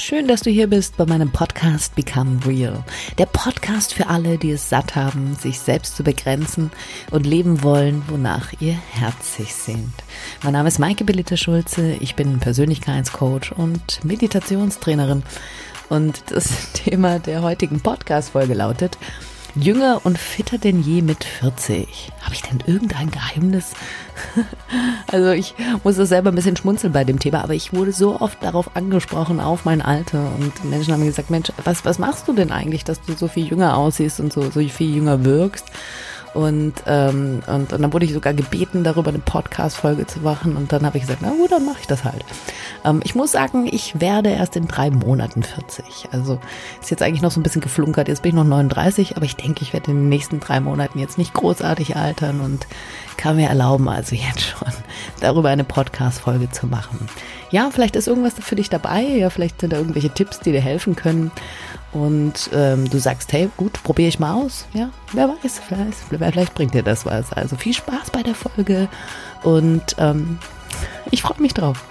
Schön, dass du hier bist bei meinem Podcast Become Real. Der Podcast für alle, die es satt haben, sich selbst zu begrenzen und leben wollen, wonach ihr Herz sehnt. Mein Name ist Maike Belita Schulze. Ich bin Persönlichkeitscoach und Meditationstrainerin. Und das Thema der heutigen Podcast-Folge lautet, Jünger und fitter denn je mit 40. Habe ich denn irgendein Geheimnis? also ich muss das selber ein bisschen schmunzeln bei dem Thema, aber ich wurde so oft darauf angesprochen, auf mein Alter. Und Menschen haben gesagt, Mensch, was, was machst du denn eigentlich, dass du so viel jünger aussiehst und so, so viel jünger wirkst? Und, ähm, und, und dann wurde ich sogar gebeten, darüber eine Podcast-Folge zu machen. Und dann habe ich gesagt, na gut, dann mache ich das halt. Ähm, ich muss sagen, ich werde erst in drei Monaten 40. Also ist jetzt eigentlich noch so ein bisschen geflunkert. Jetzt bin ich noch 39, aber ich denke, ich werde in den nächsten drei Monaten jetzt nicht großartig altern und kann mir erlauben, also jetzt schon darüber eine Podcast-Folge zu machen. Ja, vielleicht ist irgendwas für dich dabei. Ja, vielleicht sind da irgendwelche Tipps, die dir helfen können und ähm, du sagst, hey, gut, probiere ich mal aus. Ja, wer weiß, vielleicht, vielleicht bringt dir das was. Also viel Spaß bei der Folge und ähm, ich freue mich drauf.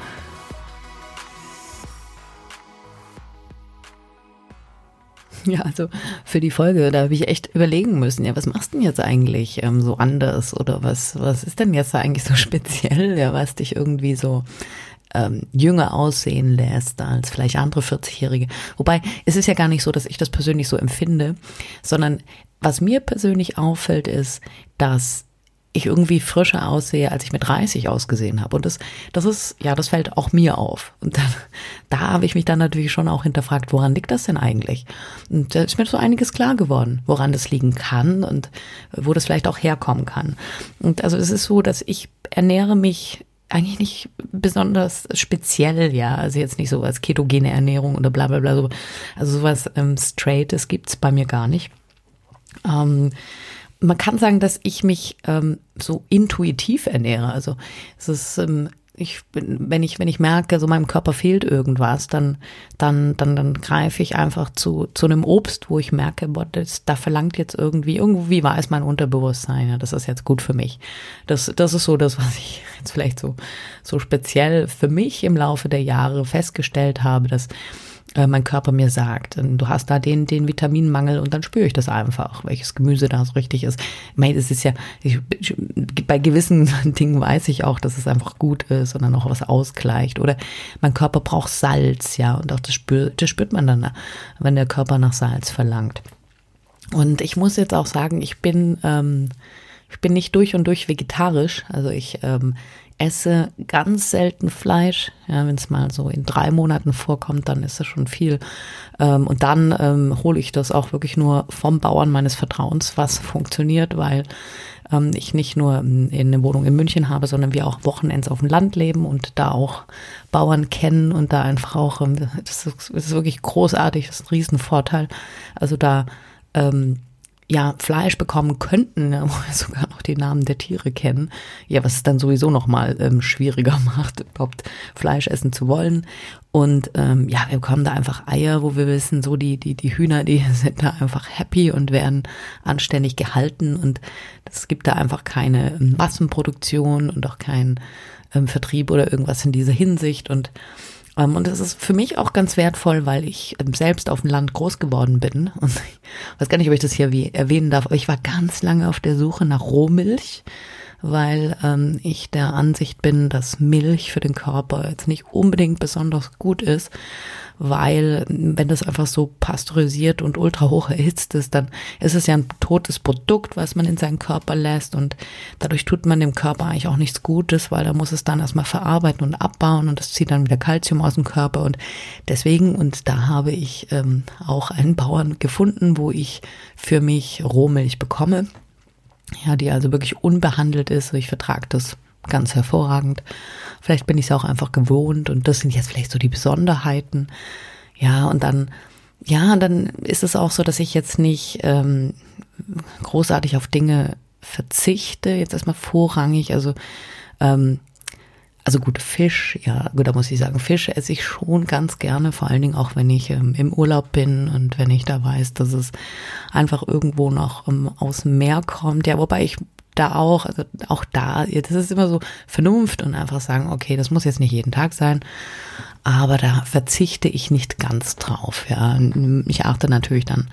Ja, also für die Folge, da habe ich echt überlegen müssen, ja, was machst du denn jetzt eigentlich ähm, so anders oder was, was ist denn jetzt eigentlich so speziell, ja, was dich irgendwie so ähm, jünger aussehen lässt als vielleicht andere 40-Jährige. Wobei es ist ja gar nicht so, dass ich das persönlich so empfinde, sondern was mir persönlich auffällt, ist, dass ich irgendwie frischer aussehe, als ich mit 30 ausgesehen habe. Und das, das ist, ja, das fällt auch mir auf. Und dann, da habe ich mich dann natürlich schon auch hinterfragt, woran liegt das denn eigentlich? Und da ist mir so einiges klar geworden, woran das liegen kann und wo das vielleicht auch herkommen kann. Und also es ist so, dass ich ernähre mich eigentlich nicht besonders speziell, ja. Also jetzt nicht so als ketogene Ernährung oder bla bla bla. So. Also sowas ähm, Straightes gibt's bei mir gar nicht. Ähm, man kann sagen, dass ich mich ähm, so intuitiv ernähre. Also es ist ähm, ich bin, wenn ich, wenn ich merke, so meinem Körper fehlt irgendwas, dann, dann, dann, dann greife ich einfach zu, zu einem Obst, wo ich merke, boah, das, da verlangt jetzt irgendwie, irgendwie weiß mein Unterbewusstsein, ja, das ist jetzt gut für mich. Das, das ist so das, was ich jetzt vielleicht so, so speziell für mich im Laufe der Jahre festgestellt habe, dass äh, mein Körper mir sagt. Du hast da den, den Vitaminmangel und dann spüre ich das einfach, welches Gemüse da so richtig ist. Ich meine, es ist ja, ich, bei gewissen Dingen weiß ich auch, dass es einfach gut ist und dann auch was ausgleicht. Oder mein Körper braucht Salz, ja, und auch das spürt, das spürt man dann, wenn der Körper nach Salz verlangt. Und ich muss jetzt auch sagen, ich bin, ähm, ich bin nicht durch und durch vegetarisch. Also ich, ähm, esse ganz selten Fleisch. Ja, wenn es mal so in drei Monaten vorkommt, dann ist das schon viel. Ähm, und dann ähm, hole ich das auch wirklich nur vom Bauern meines Vertrauens, was funktioniert, weil ähm, ich nicht nur in eine Wohnung in München habe, sondern wir auch Wochenends auf dem Land leben und da auch Bauern kennen und da einfach auch, ähm, das ist, das ist wirklich großartig, das ist ein Riesenvorteil. Also da ähm, ja Fleisch bekommen könnten, wo wir sogar noch die Namen der Tiere kennen, ja, was es dann sowieso noch mal ähm, schwieriger macht, überhaupt Fleisch essen zu wollen. Und ähm, ja, wir bekommen da einfach Eier, wo wir wissen, so die die die Hühner, die sind da einfach happy und werden anständig gehalten. Und es gibt da einfach keine ähm, Massenproduktion und auch keinen ähm, Vertrieb oder irgendwas in dieser Hinsicht. Und und das ist für mich auch ganz wertvoll, weil ich ähm, selbst auf dem Land groß geworden bin. Und ich weiß gar nicht, ob ich das hier wie erwähnen darf, aber ich war ganz lange auf der Suche nach Rohmilch weil ähm, ich der Ansicht bin, dass Milch für den Körper jetzt nicht unbedingt besonders gut ist weil wenn das einfach so pasteurisiert und ultra hoch erhitzt ist, dann ist es ja ein totes Produkt, was man in seinen Körper lässt und dadurch tut man dem Körper eigentlich auch nichts Gutes, weil da muss es dann erstmal verarbeiten und abbauen und das zieht dann wieder Kalzium aus dem Körper und deswegen und da habe ich ähm, auch einen Bauern gefunden, wo ich für mich Rohmilch bekomme. Ja, die also wirklich unbehandelt ist. Ich vertrage das ganz hervorragend. Vielleicht bin ich es auch einfach gewohnt und das sind jetzt vielleicht so die Besonderheiten. Ja, und dann, ja, dann ist es auch so, dass ich jetzt nicht ähm, großartig auf Dinge verzichte, jetzt erstmal vorrangig. Also, ähm, also gut, Fisch, ja, gut, da muss ich sagen, Fisch esse ich schon ganz gerne, vor allen Dingen auch, wenn ich ähm, im Urlaub bin und wenn ich da weiß, dass es einfach irgendwo noch ähm, aus dem Meer kommt. Ja, wobei ich da auch, also auch da, das ist immer so Vernunft und einfach sagen, okay, das muss jetzt nicht jeden Tag sein. aber da verzichte ich nicht ganz drauf. Ja, ich achte natürlich dann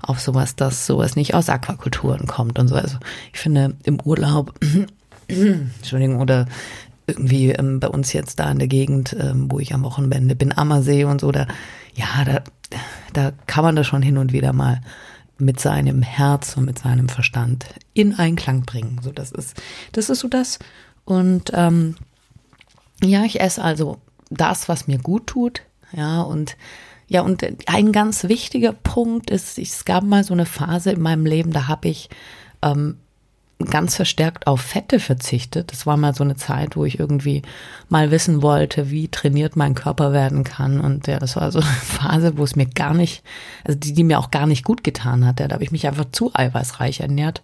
auf sowas, dass sowas nicht aus Aquakulturen kommt und so. Also ich finde im Urlaub, Entschuldigung, oder irgendwie ähm, bei uns jetzt da in der Gegend, ähm, wo ich am Wochenende bin, Ammersee und so, da, ja, da, da kann man das schon hin und wieder mal mit seinem Herz und mit seinem Verstand in Einklang bringen. So, das ist, das ist so das. Und ähm, ja, ich esse also das, was mir gut tut. Ja, und ja, und ein ganz wichtiger Punkt ist, es gab mal so eine Phase in meinem Leben, da habe ich ähm, ganz verstärkt auf Fette verzichtet. Das war mal so eine Zeit, wo ich irgendwie mal wissen wollte, wie trainiert mein Körper werden kann. Und ja, das war so eine Phase, wo es mir gar nicht, also die, die mir auch gar nicht gut getan hat. Da habe ich mich einfach zu eiweißreich ernährt.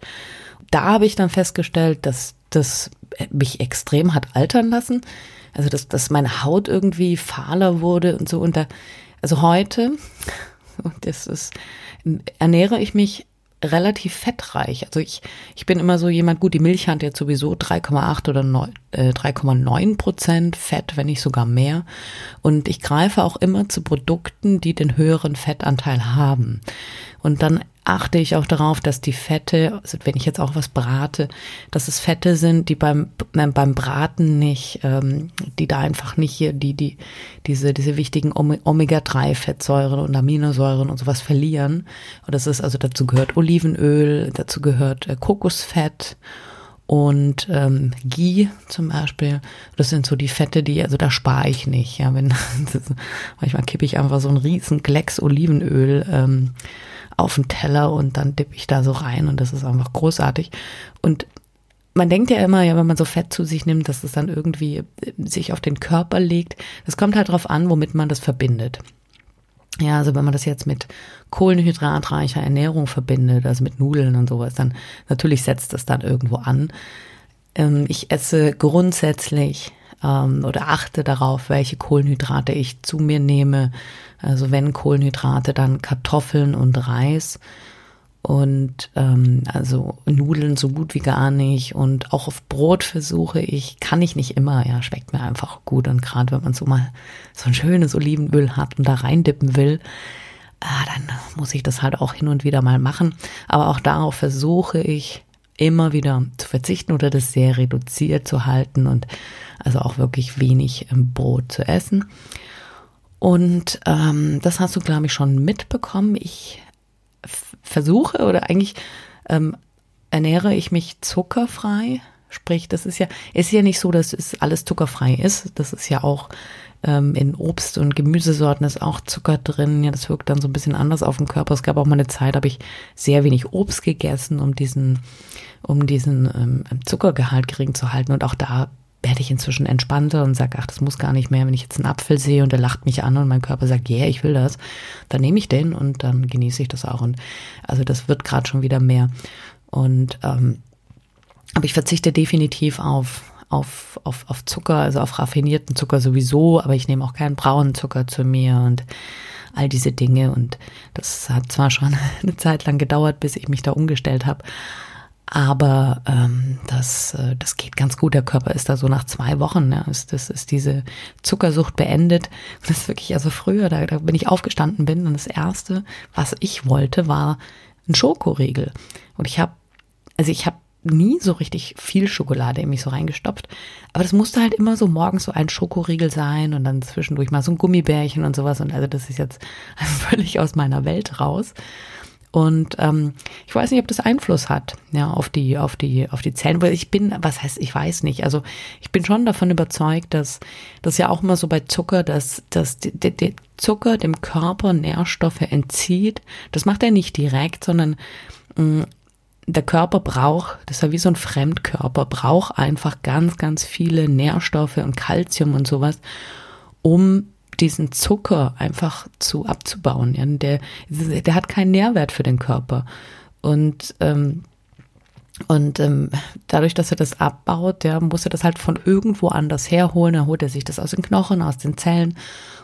Da habe ich dann festgestellt, dass das mich extrem hat altern lassen. Also, dass, dass meine Haut irgendwie fahler wurde und so. Und da, also heute, das ist, ernähre ich mich relativ fettreich. Also ich, ich bin immer so jemand, gut, die Milch hat jetzt sowieso 3,8 oder 3,9 äh, Prozent Fett, wenn nicht sogar mehr. Und ich greife auch immer zu Produkten, die den höheren Fettanteil haben. Und dann achte ich auch darauf, dass die Fette, also wenn ich jetzt auch was brate, dass es Fette sind, die beim beim Braten nicht, ähm, die da einfach nicht hier die die diese diese wichtigen Omega-3-Fettsäuren und Aminosäuren und sowas verlieren. Und das ist also dazu gehört Olivenöl, dazu gehört äh, Kokosfett und ähm, Ghee zum Beispiel, das sind so die Fette, die, also da spare ich nicht. Ja, wenn manchmal kippe ich einfach so einen riesen Klecks Olivenöl ähm, auf den Teller und dann dippe ich da so rein und das ist einfach großartig. Und man denkt ja immer, ja, wenn man so Fett zu sich nimmt, dass es dann irgendwie äh, sich auf den Körper legt. Das kommt halt drauf an, womit man das verbindet. Ja, also wenn man das jetzt mit kohlenhydratreicher Ernährung verbindet, also mit Nudeln und sowas, dann natürlich setzt das dann irgendwo an. Ähm, ich esse grundsätzlich ähm, oder achte darauf, welche Kohlenhydrate ich zu mir nehme. Also wenn Kohlenhydrate, dann Kartoffeln und Reis. Und ähm, also Nudeln so gut wie gar nicht. Und auch auf Brot versuche ich, kann ich nicht immer, ja, schmeckt mir einfach gut. Und gerade wenn man so mal so ein schönes Olivenöl hat und da reindippen will, ah, dann muss ich das halt auch hin und wieder mal machen, aber auch darauf versuche ich immer wieder zu verzichten oder das sehr reduziert zu halten und also auch wirklich wenig Brot zu essen. Und ähm, das hast du, glaube ich, schon mitbekommen. Ich versuche oder eigentlich ähm, ernähre ich mich zuckerfrei. Sprich, das ist ja, ist ja nicht so, dass es alles zuckerfrei ist. Das ist ja auch ähm, in Obst- und Gemüsesorten ist auch Zucker drin. Ja, das wirkt dann so ein bisschen anders auf den Körper. Es gab auch mal eine Zeit, habe ich sehr wenig Obst gegessen, um diesen, um diesen ähm, Zuckergehalt gering zu halten. Und auch da werde ich inzwischen entspannter und sage, ach, das muss gar nicht mehr. Wenn ich jetzt einen Apfel sehe und der lacht mich an und mein Körper sagt, ja, yeah, ich will das, dann nehme ich den und dann genieße ich das auch. Und also das wird gerade schon wieder mehr. Und ähm, aber ich verzichte definitiv auf auf, auf, auf Zucker, also auf raffinierten Zucker sowieso, aber ich nehme auch keinen braunen Zucker zu mir und all diese Dinge. Und das hat zwar schon eine Zeit lang gedauert, bis ich mich da umgestellt habe. Aber ähm, das, äh, das geht ganz gut. Der Körper ist da so nach zwei Wochen, ja, ist, das ist diese Zuckersucht beendet. Das ist wirklich, also früher, da, da bin ich aufgestanden bin und das Erste, was ich wollte, war ein Schokoriegel. Und ich habe, also ich habe nie so richtig viel Schokolade in mich so reingestopft. Aber das musste halt immer so morgens so ein Schokoriegel sein und dann zwischendurch mal so ein Gummibärchen und sowas. Und also das ist jetzt völlig aus meiner Welt raus. Und ähm, ich weiß nicht, ob das Einfluss hat, ja, auf die, auf die, auf die Zellen. Weil ich bin, was heißt, ich weiß nicht. Also ich bin schon davon überzeugt, dass das ja auch immer so bei Zucker, dass, dass der, der Zucker dem Körper Nährstoffe entzieht. Das macht er nicht direkt, sondern mh, mm, der Körper braucht, das ist ja wie so ein Fremdkörper, braucht einfach ganz, ganz viele Nährstoffe und Kalzium und sowas, um diesen Zucker einfach zu abzubauen. Ja, der, der hat keinen Nährwert für den Körper. Und ähm, und ähm, dadurch, dass er das abbaut, der muss er das halt von irgendwo anders herholen. Dann holt er sich das aus den Knochen, aus den Zellen.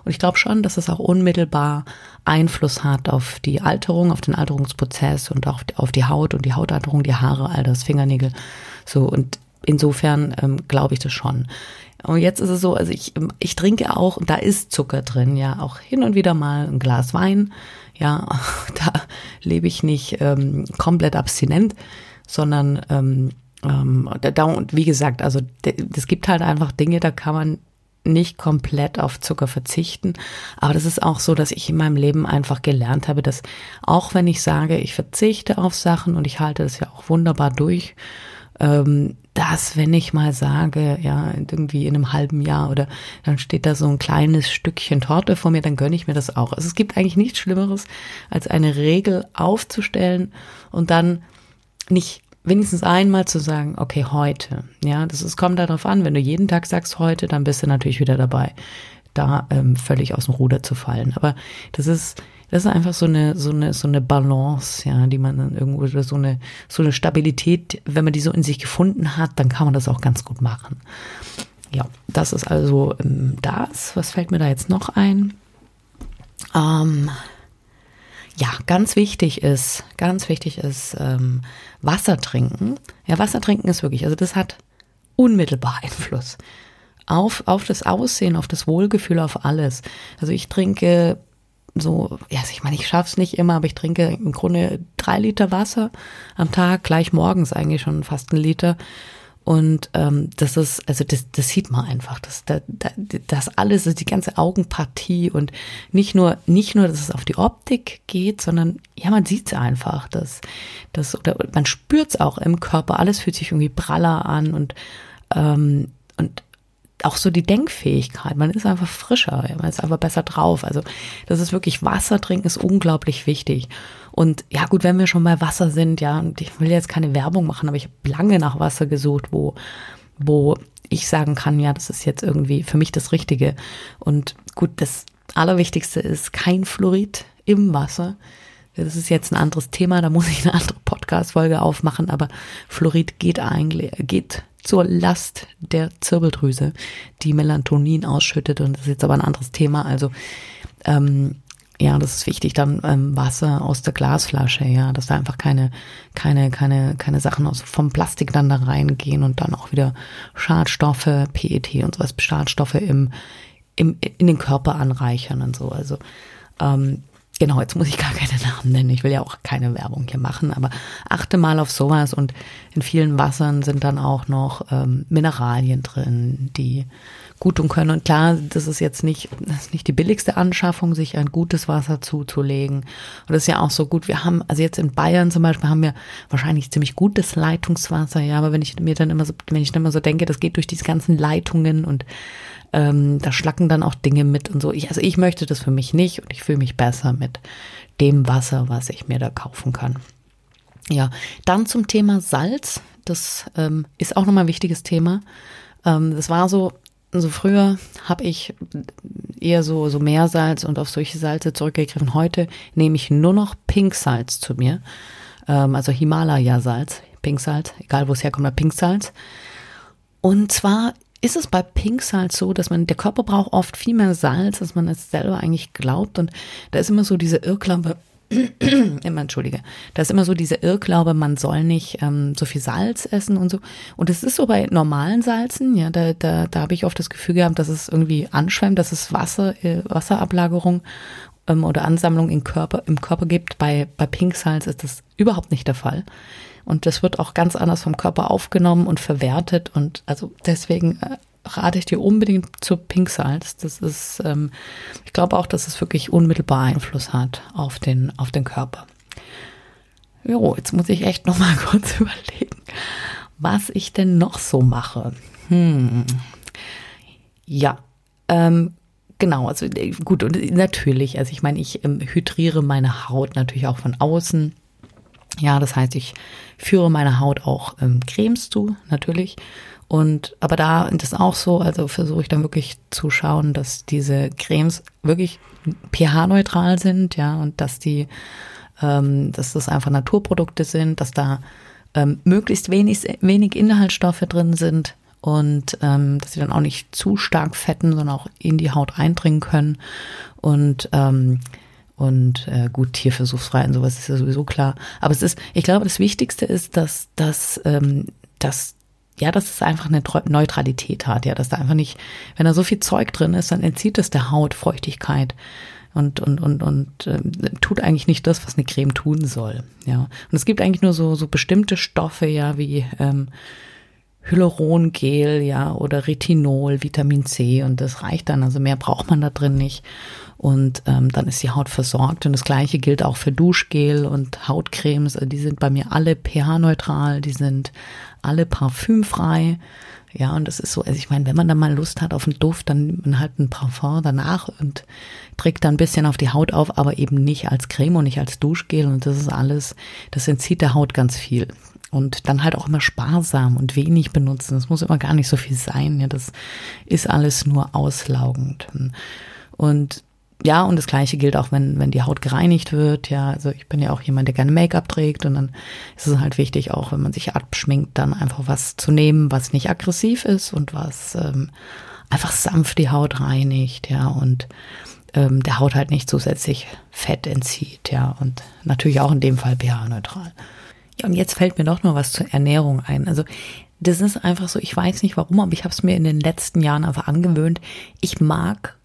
Und ich glaube schon, dass es auch unmittelbar Einfluss hat auf die Alterung, auf den Alterungsprozess und auch auf die Haut und die Hautalterung, die Haare, all das, Fingernägel. So und insofern ähm, glaube ich das schon. Und jetzt ist es so, also ich, ich trinke auch, da ist Zucker drin, ja, auch hin und wieder mal ein Glas Wein. Ja, da lebe ich nicht ähm, komplett abstinent, sondern ähm, ähm, da, und wie gesagt, also es gibt halt einfach Dinge, da kann man nicht komplett auf Zucker verzichten. Aber das ist auch so, dass ich in meinem Leben einfach gelernt habe, dass auch wenn ich sage, ich verzichte auf Sachen und ich halte das ja auch wunderbar durch, ähm, dass wenn ich mal sage, ja, irgendwie in einem halben Jahr oder dann steht da so ein kleines Stückchen Torte vor mir, dann gönne ich mir das auch. Also es gibt eigentlich nichts Schlimmeres, als eine Regel aufzustellen und dann nicht wenigstens einmal zu sagen, okay, heute. Ja, das ist, kommt darauf an. Wenn du jeden Tag sagst heute, dann bist du natürlich wieder dabei, da ähm, völlig aus dem Ruder zu fallen. Aber das ist, das ist einfach so eine, so eine, so eine Balance, ja, die man dann irgendwo, so eine, so eine Stabilität, wenn man die so in sich gefunden hat, dann kann man das auch ganz gut machen. Ja, das ist also ähm, das. Was fällt mir da jetzt noch ein? Ähm, ja, ganz wichtig ist, ganz wichtig ist ähm, Wasser trinken. Ja, Wasser trinken ist wirklich, also das hat unmittelbar Einfluss auf, auf das Aussehen, auf das Wohlgefühl, auf alles. Also ich trinke so, ja, ich meine, ich schaff's nicht immer, aber ich trinke im Grunde drei Liter Wasser am Tag, gleich morgens eigentlich schon fast ein Liter. Und ähm, das ist, also das, das sieht man einfach, das, das, das alles ist die ganze Augenpartie und nicht nur, nicht nur, dass es auf die Optik geht, sondern ja, man sieht's einfach, dass das oder man spürt's auch im Körper, alles fühlt sich irgendwie praller an und ähm, und auch so die Denkfähigkeit. Man ist einfach frischer, man ist einfach besser drauf. Also das ist wirklich Wasser trinken ist unglaublich wichtig. Und ja gut, wenn wir schon bei Wasser sind, ja, und ich will jetzt keine Werbung machen, aber ich habe lange nach Wasser gesucht, wo wo ich sagen kann, ja, das ist jetzt irgendwie für mich das Richtige. Und gut, das Allerwichtigste ist kein Fluorid im Wasser. Das ist jetzt ein anderes Thema, da muss ich eine andere Podcast-Folge aufmachen, aber Fluorid geht eigentlich, geht zur Last der Zirbeldrüse, die Melatonin ausschüttet. Und das ist jetzt aber ein anderes Thema. Also ähm, ja, das ist wichtig, dann ähm, Wasser aus der Glasflasche, ja, dass da einfach keine, keine, keine, keine Sachen aus vom Plastik dann da reingehen und dann auch wieder Schadstoffe, PET und sowas, Schadstoffe im, im, in den Körper anreichern und so. Also ähm, Genau, jetzt muss ich gar keine Namen nennen. Ich will ja auch keine Werbung hier machen, aber achte mal auf sowas und in vielen Wassern sind dann auch noch ähm, Mineralien drin, die gut tun können. Und klar, das ist jetzt nicht, das ist nicht die billigste Anschaffung, sich ein gutes Wasser zuzulegen. Und das ist ja auch so gut. Wir haben, also jetzt in Bayern zum Beispiel haben wir wahrscheinlich ziemlich gutes Leitungswasser, ja, aber wenn ich mir dann immer so, wenn ich dann immer so denke, das geht durch diese ganzen Leitungen und ähm, da schlacken dann auch Dinge mit und so. Ich, also ich möchte das für mich nicht und ich fühle mich besser mit dem Wasser, was ich mir da kaufen kann. Ja, dann zum Thema Salz. Das ähm, ist auch nochmal ein wichtiges Thema. Ähm, das war so, so früher habe ich eher so, so Meersalz und auf solche Salze zurückgegriffen. Heute nehme ich nur noch Pinksalz zu mir. Ähm, also Himalaya-Salz, Pinksalz, egal wo es herkommt, Pinksalz. Und zwar ist es bei Pinksalz so, dass man, der Körper braucht oft viel mehr Salz, als man es selber eigentlich glaubt. Und da ist immer so diese Irrglaube, immer, entschuldige, da ist immer so diese Irrglaube, man soll nicht ähm, so viel Salz essen und so. Und es ist so bei normalen Salzen, ja, da, da, da habe ich oft das Gefühl gehabt, dass es irgendwie anschwemmt, dass es Wasser, äh, Wasserablagerung ähm, oder Ansammlung im Körper, im Körper gibt. Bei, bei Pinksalz ist das überhaupt nicht der Fall. Und das wird auch ganz anders vom Körper aufgenommen und verwertet. Und also deswegen äh, rate ich dir unbedingt zu Pinksalz. Das ist, ähm, ich glaube auch, dass es wirklich unmittelbar Einfluss hat auf den, auf den Körper. Jo, jetzt muss ich echt noch mal kurz überlegen, was ich denn noch so mache. Hm. Ja, ähm, genau, also äh, gut, und natürlich, also ich meine, ich ähm, hydriere meine Haut natürlich auch von außen. Ja, das heißt, ich führe meine Haut auch ähm, Cremes zu, natürlich. Und aber da ist es auch so, also versuche ich dann wirklich zu schauen, dass diese Cremes wirklich pH-neutral sind, ja, und dass die, ähm, dass das einfach Naturprodukte sind, dass da ähm, möglichst wenig, wenig Inhaltsstoffe drin sind und ähm, dass sie dann auch nicht zu stark fetten, sondern auch in die Haut eindringen können. Und ähm, und äh, gut, tierversuchsfrei und sowas ist ja sowieso klar. Aber es ist, ich glaube, das Wichtigste ist, dass, dass, ähm, dass ja, dass es einfach eine Neutralität hat, ja, dass da einfach nicht, wenn da so viel Zeug drin ist, dann entzieht es der Haut Feuchtigkeit und und und und äh, tut eigentlich nicht das, was eine Creme tun soll, ja. Und es gibt eigentlich nur so so bestimmte Stoffe, ja, wie ähm, Hyalurongel, ja, oder Retinol, Vitamin C und das reicht dann. Also mehr braucht man da drin nicht. Und ähm, dann ist die Haut versorgt. Und das gleiche gilt auch für Duschgel und Hautcremes. Also die sind bei mir alle pH-neutral, die sind alle parfümfrei. Ja, und das ist so, also ich meine, wenn man da mal Lust hat auf einen Duft, dann nimmt man halt ein Parfum danach und trägt da ein bisschen auf die Haut auf, aber eben nicht als Creme und nicht als Duschgel. Und das ist alles, das entzieht der Haut ganz viel. Und dann halt auch immer sparsam und wenig benutzen. Das muss immer gar nicht so viel sein. Ja, das ist alles nur auslaugend. Und ja, und das Gleiche gilt auch, wenn, wenn die Haut gereinigt wird. Ja, also ich bin ja auch jemand, der gerne Make-up trägt und dann ist es halt wichtig, auch wenn man sich abschminkt, dann einfach was zu nehmen, was nicht aggressiv ist und was ähm, einfach sanft die Haut reinigt, ja, und ähm, der Haut halt nicht zusätzlich Fett entzieht, ja, und natürlich auch in dem Fall pH-neutral. Ja, und jetzt fällt mir doch noch was zur Ernährung ein. Also das ist einfach so, ich weiß nicht warum, aber ich habe es mir in den letzten Jahren einfach angewöhnt. Ich mag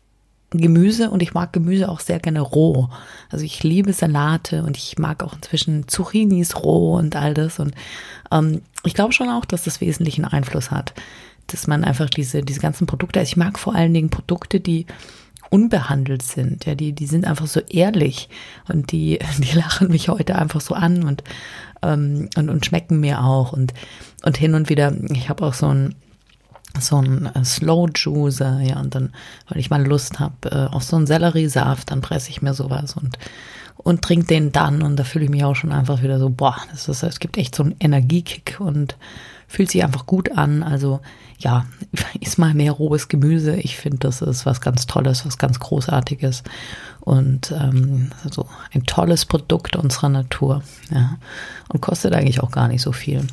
Gemüse und ich mag Gemüse auch sehr gerne roh. Also ich liebe Salate und ich mag auch inzwischen Zucchinis roh und all das. Und ähm, ich glaube schon auch, dass das wesentlichen Einfluss hat, dass man einfach diese, diese ganzen Produkte, also ich mag vor allen Dingen Produkte, die unbehandelt sind. Ja, die, die sind einfach so ehrlich und die, die lachen mich heute einfach so an und, ähm, und, und schmecken mir auch. Und, und hin und wieder, ich habe auch so ein so ein äh, Slow Juicer, ja, und dann, weil ich mal Lust habe äh, auf so einen Selleriesaft, dann presse ich mir sowas und und trinke den dann und da fühle ich mich auch schon einfach wieder so, boah, das ist, es gibt echt so einen Energiekick und fühlt sich einfach gut an. Also ja, ist mal mehr rohes Gemüse. Ich finde, das ist was ganz Tolles, was ganz Großartiges und ähm, so ein tolles Produkt unserer Natur. Ja, und kostet eigentlich auch gar nicht so viel.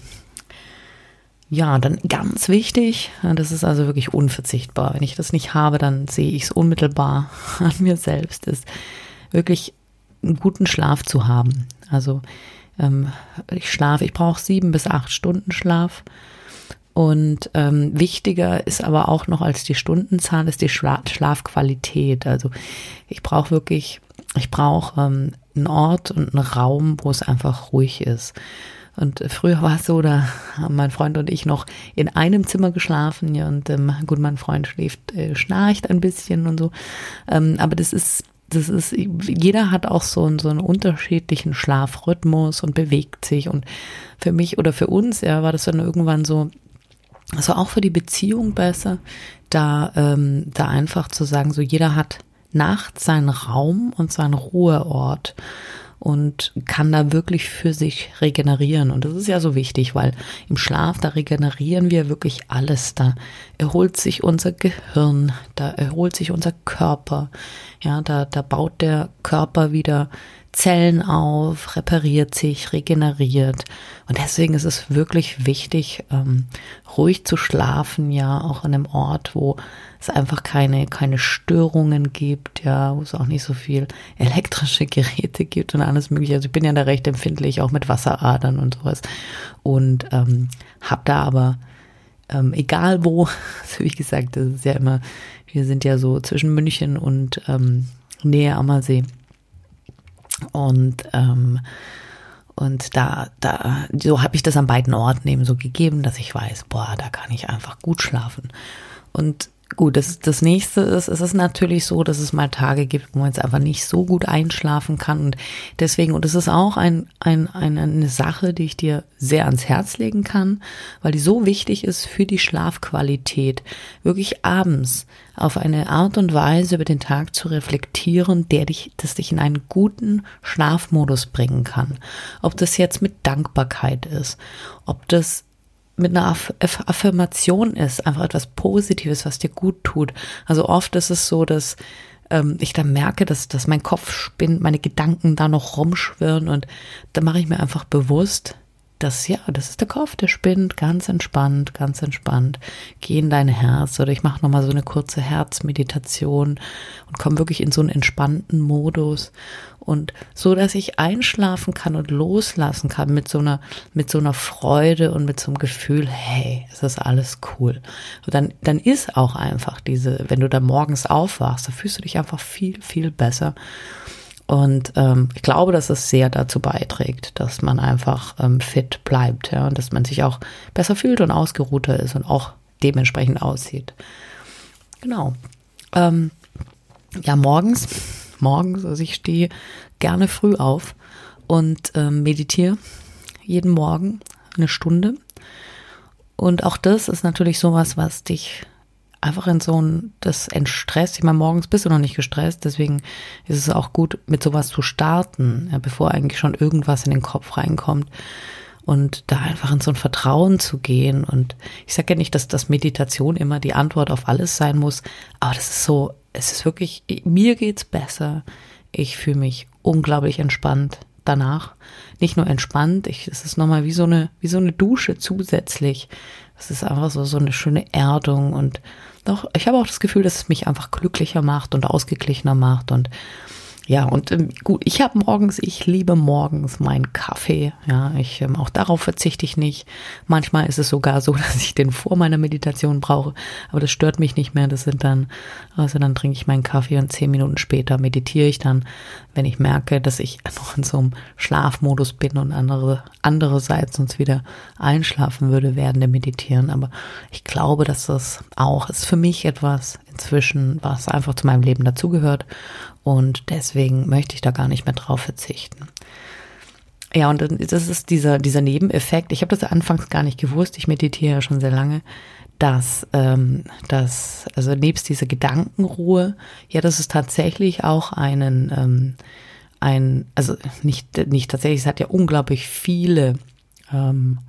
Ja, dann ganz wichtig, das ist also wirklich unverzichtbar. Wenn ich das nicht habe, dann sehe ich es unmittelbar an mir selbst, ist wirklich einen guten Schlaf zu haben. Also ähm, ich schlafe, ich brauche sieben bis acht Stunden Schlaf. Und ähm, wichtiger ist aber auch noch als die Stundenzahl ist die Schla Schlafqualität. Also ich brauche wirklich, ich brauche ähm, einen Ort und einen Raum, wo es einfach ruhig ist. Und früher war es so, da haben mein Freund und ich noch in einem Zimmer geschlafen. Ja, und ähm, gut, mein Freund schläft, äh, schnarcht ein bisschen und so. Ähm, aber das ist, das ist, jeder hat auch so, so einen unterschiedlichen Schlafrhythmus und bewegt sich. Und für mich oder für uns, ja, war das dann irgendwann so, also auch für die Beziehung besser, da, ähm, da einfach zu sagen, so jeder hat nachts seinen Raum und seinen Ruheort und kann da wirklich für sich regenerieren. Und das ist ja so wichtig, weil im Schlaf, da regenerieren wir wirklich alles. Da erholt sich unser Gehirn, da erholt sich unser Körper. Ja, da, da baut der Körper wieder Zellen auf, repariert sich, regeneriert. Und deswegen ist es wirklich wichtig, ähm, ruhig zu schlafen, ja, auch an einem Ort, wo es einfach keine, keine Störungen gibt, ja, wo es auch nicht so viel elektrische Geräte gibt und alles mögliche. Also ich bin ja da recht empfindlich, auch mit Wasseradern und sowas. Und ähm, habe da aber, ähm, egal wo, so wie gesagt, das ist ja immer, wir sind ja so zwischen München und ähm, Nähe Ammersee und ähm, und da, da, so habe ich das an beiden Orten eben so gegeben, dass ich weiß, boah, da kann ich einfach gut schlafen. Und Gut, das, das nächste ist, es ist natürlich so, dass es mal Tage gibt, wo man jetzt einfach nicht so gut einschlafen kann. Und deswegen, und es ist auch ein, ein, eine Sache, die ich dir sehr ans Herz legen kann, weil die so wichtig ist für die Schlafqualität, wirklich abends auf eine Art und Weise über den Tag zu reflektieren, der dich, das dich in einen guten Schlafmodus bringen kann. Ob das jetzt mit Dankbarkeit ist, ob das mit einer Affirmation ist, einfach etwas Positives, was dir gut tut. Also oft ist es so, dass ähm, ich dann merke, dass, dass mein Kopf spinnt, meine Gedanken da noch rumschwirren und da mache ich mir einfach bewusst, das, ja, das ist der Kopf, der spinnt, ganz entspannt, ganz entspannt. Geh in dein Herz oder ich mache nochmal so eine kurze Herzmeditation und komme wirklich in so einen entspannten Modus und so, dass ich einschlafen kann und loslassen kann mit so einer, mit so einer Freude und mit so einem Gefühl, hey, es ist alles cool. Und dann, dann ist auch einfach diese, wenn du da morgens aufwachst, da fühlst du dich einfach viel, viel besser. Und ähm, ich glaube, dass es sehr dazu beiträgt, dass man einfach ähm, fit bleibt, ja, und dass man sich auch besser fühlt und ausgeruhter ist und auch dementsprechend aussieht. Genau. Ähm, ja, morgens, morgens, also ich stehe gerne früh auf und ähm, meditiere jeden Morgen eine Stunde. Und auch das ist natürlich sowas, was dich einfach in so ein, das entstresst. Ich meine, morgens bist du noch nicht gestresst, deswegen ist es auch gut, mit sowas zu starten, ja, bevor eigentlich schon irgendwas in den Kopf reinkommt. Und da einfach in so ein Vertrauen zu gehen. Und ich sage ja nicht, dass das Meditation immer die Antwort auf alles sein muss, aber das ist so, es ist wirklich, mir geht's besser. Ich fühle mich unglaublich entspannt danach. Nicht nur entspannt, ich, es ist nochmal wie so eine, wie so eine Dusche zusätzlich. Es ist einfach so, so eine schöne Erdung und doch, ich habe auch das Gefühl, dass es mich einfach glücklicher macht und ausgeglichener macht und ja, und ähm, gut, ich habe morgens, ich liebe morgens meinen Kaffee. Ja, ich ähm, auch darauf verzichte ich nicht. Manchmal ist es sogar so, dass ich den vor meiner Meditation brauche, aber das stört mich nicht mehr. Das sind dann, also dann trinke ich meinen Kaffee und zehn Minuten später meditiere ich dann, wenn ich merke, dass ich noch in so einem Schlafmodus bin und andere andererseits sonst wieder einschlafen würde während dem Meditieren. Aber ich glaube, dass das auch ist für mich etwas inzwischen, was einfach zu meinem Leben dazugehört und deswegen möchte ich da gar nicht mehr drauf verzichten. Ja, und das ist dieser, dieser Nebeneffekt. Ich habe das anfangs gar nicht gewusst. Ich meditiere ja schon sehr lange, dass, ähm, dass also nebst dieser Gedankenruhe, ja, dass es tatsächlich auch einen, ähm, ein, also nicht, nicht tatsächlich, es hat ja unglaublich viele ähm,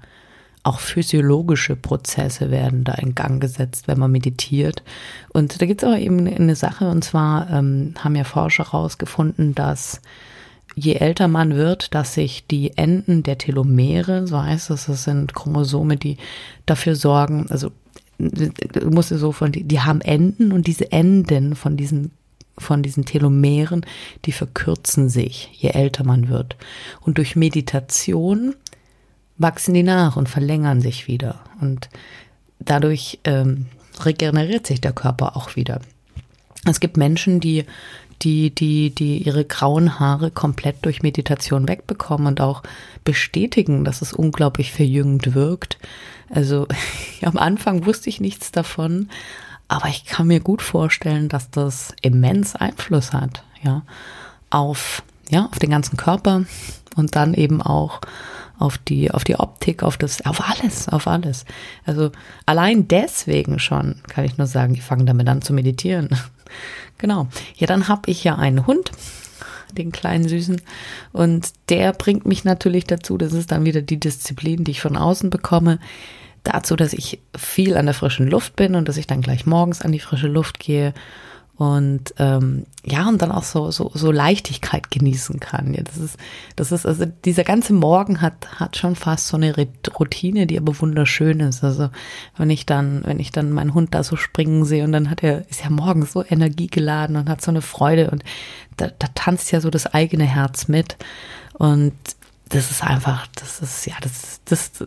auch physiologische Prozesse werden da in Gang gesetzt, wenn man meditiert. Und da gibt es aber eben eine Sache, und zwar ähm, haben ja Forscher herausgefunden, dass je älter man wird, dass sich die Enden der Telomere, so heißt es, das sind Chromosome, die dafür sorgen, also du musst dir so von, die, die haben Enden und diese Enden von diesen von diesen Telomeren, die verkürzen sich, je älter man wird. Und durch Meditation wachsen die nach und verlängern sich wieder. Und dadurch ähm, regeneriert sich der Körper auch wieder. Es gibt Menschen, die, die, die, die ihre grauen Haare komplett durch Meditation wegbekommen und auch bestätigen, dass es unglaublich verjüngend wirkt. Also am Anfang wusste ich nichts davon, aber ich kann mir gut vorstellen, dass das immens Einfluss hat, ja, auf, ja, auf den ganzen Körper und dann eben auch auf die, auf die Optik, auf das, auf alles, auf alles. Also allein deswegen schon kann ich nur sagen, die fangen damit an zu meditieren. genau. Ja, dann habe ich ja einen Hund, den kleinen Süßen. Und der bringt mich natürlich dazu, das ist dann wieder die Disziplin, die ich von außen bekomme, dazu, dass ich viel an der frischen Luft bin und dass ich dann gleich morgens an die frische Luft gehe und ähm, ja und dann auch so so so Leichtigkeit genießen kann. Ja, das ist das ist also dieser ganze Morgen hat hat schon fast so eine Routine, die aber wunderschön ist. Also wenn ich dann wenn ich dann meinen Hund da so springen sehe und dann hat er ist ja morgens so energiegeladen und hat so eine Freude und da, da tanzt ja so das eigene Herz mit und das ist einfach, das ist, ja, das, das,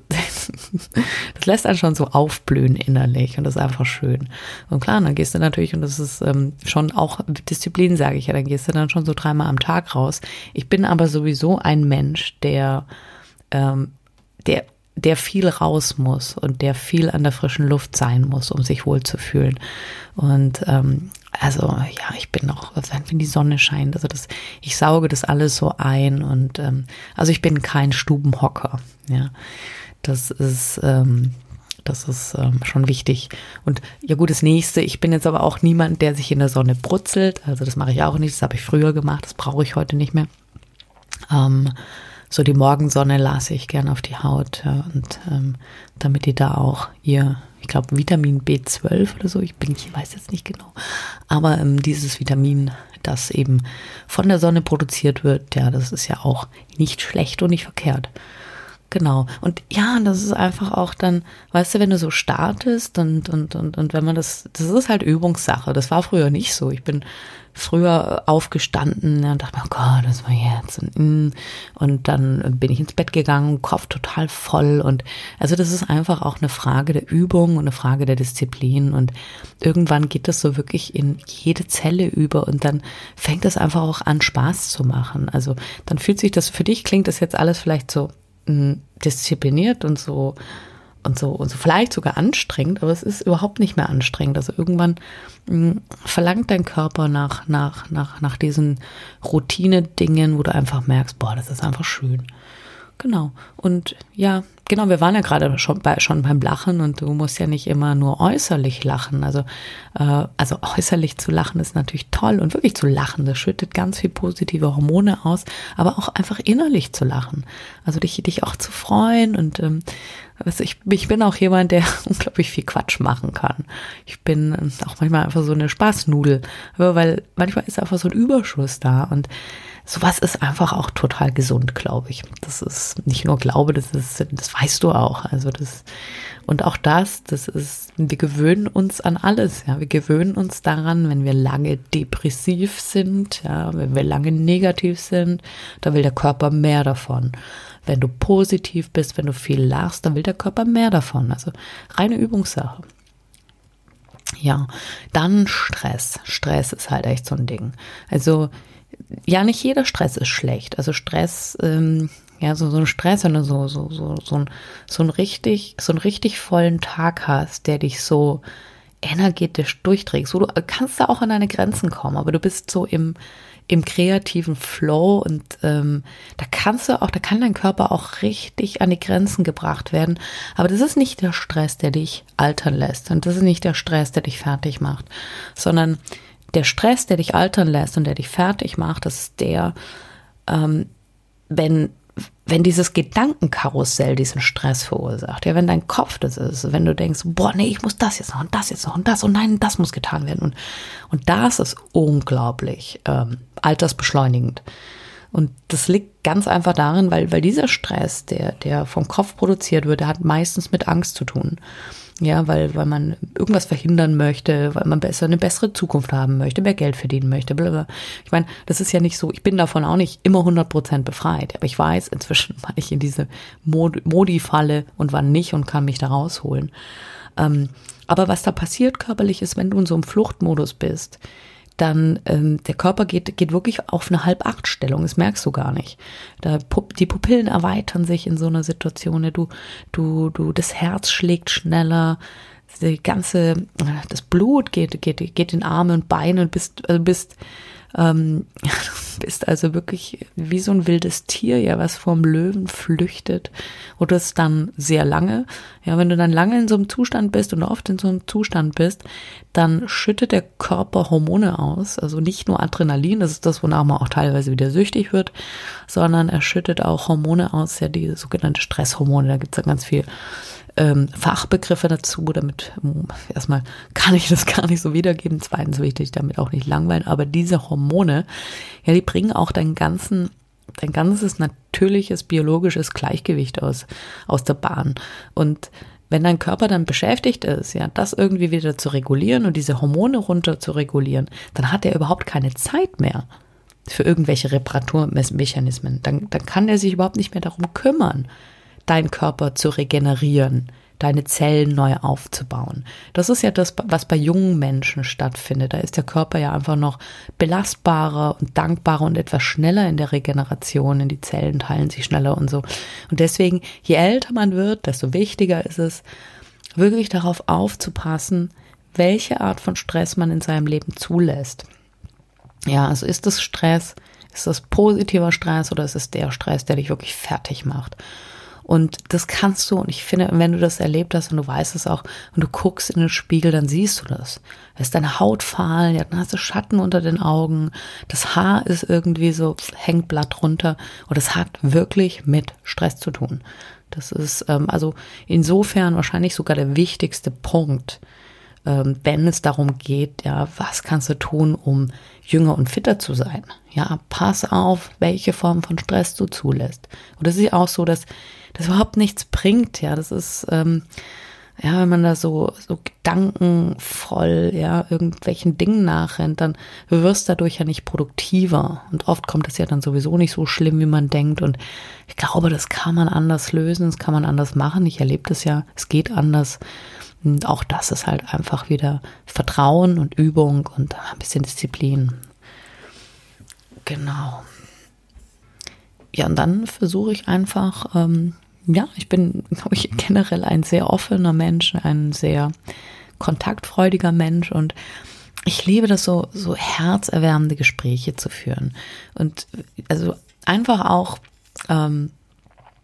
das lässt einen schon so aufblühen innerlich und das ist einfach schön. Und klar, dann gehst du natürlich, und das ist ähm, schon auch Disziplin, sage ich ja, dann gehst du dann schon so dreimal am Tag raus. Ich bin aber sowieso ein Mensch, der, ähm, der der viel raus muss und der viel an der frischen Luft sein muss, um sich wohlzufühlen. Und ähm, also ja, ich bin auch, wenn die Sonne scheint, also das, ich sauge das alles so ein und ähm, also ich bin kein Stubenhocker. Ja, das ist ähm, das ist ähm, schon wichtig. Und ja gut, das nächste, ich bin jetzt aber auch niemand, der sich in der Sonne brutzelt. Also das mache ich auch nicht. Das habe ich früher gemacht. Das brauche ich heute nicht mehr. Ähm, so die Morgensonne lasse ich gern auf die Haut ja, und ähm, damit die da auch ihr, ich glaube Vitamin B12 oder so, ich bin, ich weiß jetzt nicht genau, aber ähm, dieses Vitamin, das eben von der Sonne produziert wird, ja, das ist ja auch nicht schlecht und nicht verkehrt. Genau. Und ja, das ist einfach auch dann, weißt du, wenn du so startest und, und, und, und wenn man das, das ist halt Übungssache. Das war früher nicht so. Ich bin früher aufgestanden und dachte mir, oh Gott, das war jetzt. Und, mm. und dann bin ich ins Bett gegangen, Kopf total voll. Und also das ist einfach auch eine Frage der Übung und eine Frage der Disziplin. Und irgendwann geht das so wirklich in jede Zelle über und dann fängt es einfach auch an, Spaß zu machen. Also dann fühlt sich das, für dich klingt das jetzt alles vielleicht so mh, mm, diszipliniert und so und so und so vielleicht sogar anstrengend, aber es ist überhaupt nicht mehr anstrengend. Also irgendwann mh, hm, verlangt dein Körper nach nach nach nach diesen Routine-Dingen, wo du einfach merkst, boah, das ist einfach schön. Genau. Und ja, genau, wir waren ja gerade schon, bei, schon beim Lachen und du musst ja nicht immer nur äußerlich lachen. Also, äh, also äußerlich zu lachen ist natürlich toll und wirklich zu lachen, das schüttet ganz viel positive Hormone aus, aber auch einfach innerlich zu lachen. Also dich, dich auch zu freuen und ähm, also ich, ich bin auch jemand, der unglaublich viel Quatsch machen kann. Ich bin auch manchmal einfach so eine Spaßnudel, weil manchmal ist einfach so ein Überschuss da und sowas ist einfach auch total gesund, glaube ich. Das ist nicht nur Glaube, das ist, das weißt du auch. Also das, und auch das, das ist, wir gewöhnen uns an alles, ja. Wir gewöhnen uns daran, wenn wir lange depressiv sind, ja, wenn wir lange negativ sind, da will der Körper mehr davon. Wenn du positiv bist, wenn du viel lachst, dann will der Körper mehr davon. Also reine Übungssache. Ja, dann Stress. Stress ist halt echt so ein Ding. Also ja, nicht jeder Stress ist schlecht. Also Stress, ähm, ja, so, so ein Stress, wenn du so, so, so, so, ein, so ein richtig, so einen richtig vollen Tag hast, der dich so energetisch durchträgst, wo du kannst da auch an deine Grenzen kommen, aber du bist so im, im kreativen Flow und ähm, da kannst du auch, da kann dein Körper auch richtig an die Grenzen gebracht werden. Aber das ist nicht der Stress, der dich altern lässt und das ist nicht der Stress, der dich fertig macht, sondern der Stress, der dich altern lässt und der dich fertig macht, das ist der, ähm, wenn, wenn dieses Gedankenkarussell diesen Stress verursacht, ja, wenn dein Kopf das ist, wenn du denkst, boah, nee, ich muss das jetzt noch und das jetzt noch und das und nein, das muss getan werden und, und das ist unglaublich ähm, altersbeschleunigend. Und das liegt ganz einfach darin, weil, weil dieser Stress, der, der vom Kopf produziert wird, der hat meistens mit Angst zu tun. Ja, weil, weil man irgendwas verhindern möchte, weil man besser eine bessere Zukunft haben möchte, mehr Geld verdienen möchte. Blablabla. Ich meine, das ist ja nicht so, ich bin davon auch nicht immer 100% befreit. Aber ich weiß inzwischen, wann ich in diese Mod Modi falle und wann nicht und kann mich da rausholen. Ähm, aber was da passiert körperlich ist, wenn du in so einem Fluchtmodus bist, dann ähm, der Körper geht, geht wirklich auf eine Halbachtstellung. Das merkst du gar nicht. Da, die Pupillen erweitern sich in so einer Situation. Du, du, du, das Herz schlägt schneller. Die ganze, das Blut geht, geht, geht in Arme und Beine und bist, also bist, ähm, bist also wirklich wie so ein wildes Tier, ja, was vom Löwen flüchtet. Und das dann sehr lange. Ja, wenn du dann lange in so einem Zustand bist und oft in so einem Zustand bist, dann schüttet der Körper Hormone aus. Also nicht nur Adrenalin, das ist das, wonach man auch teilweise wieder süchtig wird, sondern er schüttet auch Hormone aus, ja, die sogenannte Stresshormone. Da gibt's ja ganz viel ähm, Fachbegriffe dazu, damit ähm, erstmal kann ich das gar nicht so wiedergeben. Zweitens will ich dich damit auch nicht langweilen, aber diese Hormone, ja, die bringen auch deinen ganzen dein ganzes natürliches biologisches Gleichgewicht aus, aus der Bahn. Und wenn dein Körper dann beschäftigt ist, ja, das irgendwie wieder zu regulieren und diese Hormone runter zu regulieren, dann hat er überhaupt keine Zeit mehr für irgendwelche Reparaturmechanismen. Dann, dann kann er sich überhaupt nicht mehr darum kümmern, deinen Körper zu regenerieren, deine Zellen neu aufzubauen. Das ist ja das, was bei jungen Menschen stattfindet. Da ist der Körper ja einfach noch belastbarer und dankbarer und etwas schneller in der Regeneration. Die Zellen teilen sich schneller und so. Und deswegen, je älter man wird, desto wichtiger ist es, wirklich darauf aufzupassen, welche Art von Stress man in seinem Leben zulässt. Ja, also ist es Stress, ist das positiver Stress oder ist es der Stress, der dich wirklich fertig macht? Und das kannst du, und ich finde, wenn du das erlebt hast und du weißt es auch, und du guckst in den Spiegel, dann siehst du das. Da ist deine Haut fahl, dann hast du Schatten unter den Augen, das Haar ist irgendwie so, hängt blatt runter. Und das hat wirklich mit Stress zu tun. Das ist ähm, also insofern wahrscheinlich sogar der wichtigste Punkt, ähm, wenn es darum geht, ja, was kannst du tun, um jünger und fitter zu sein? Ja, pass auf, welche Form von Stress du zulässt. Und das ist auch so, dass das überhaupt nichts bringt. Ja, das ist ähm, ja, wenn man da so, so gedankenvoll, ja, irgendwelchen Dingen nachrennt, dann wirst du dadurch ja nicht produktiver. Und oft kommt es ja dann sowieso nicht so schlimm, wie man denkt. Und ich glaube, das kann man anders lösen, das kann man anders machen. Ich erlebe das ja, es geht anders. Und auch das ist halt einfach wieder Vertrauen und Übung und ein bisschen Disziplin. Genau. Ja, und dann versuche ich einfach, ähm, ja, ich bin, glaube ich, generell ein sehr offener Mensch, ein sehr kontaktfreudiger Mensch und ich liebe das so, so herzerwärmende Gespräche zu führen. Und also einfach auch, ähm,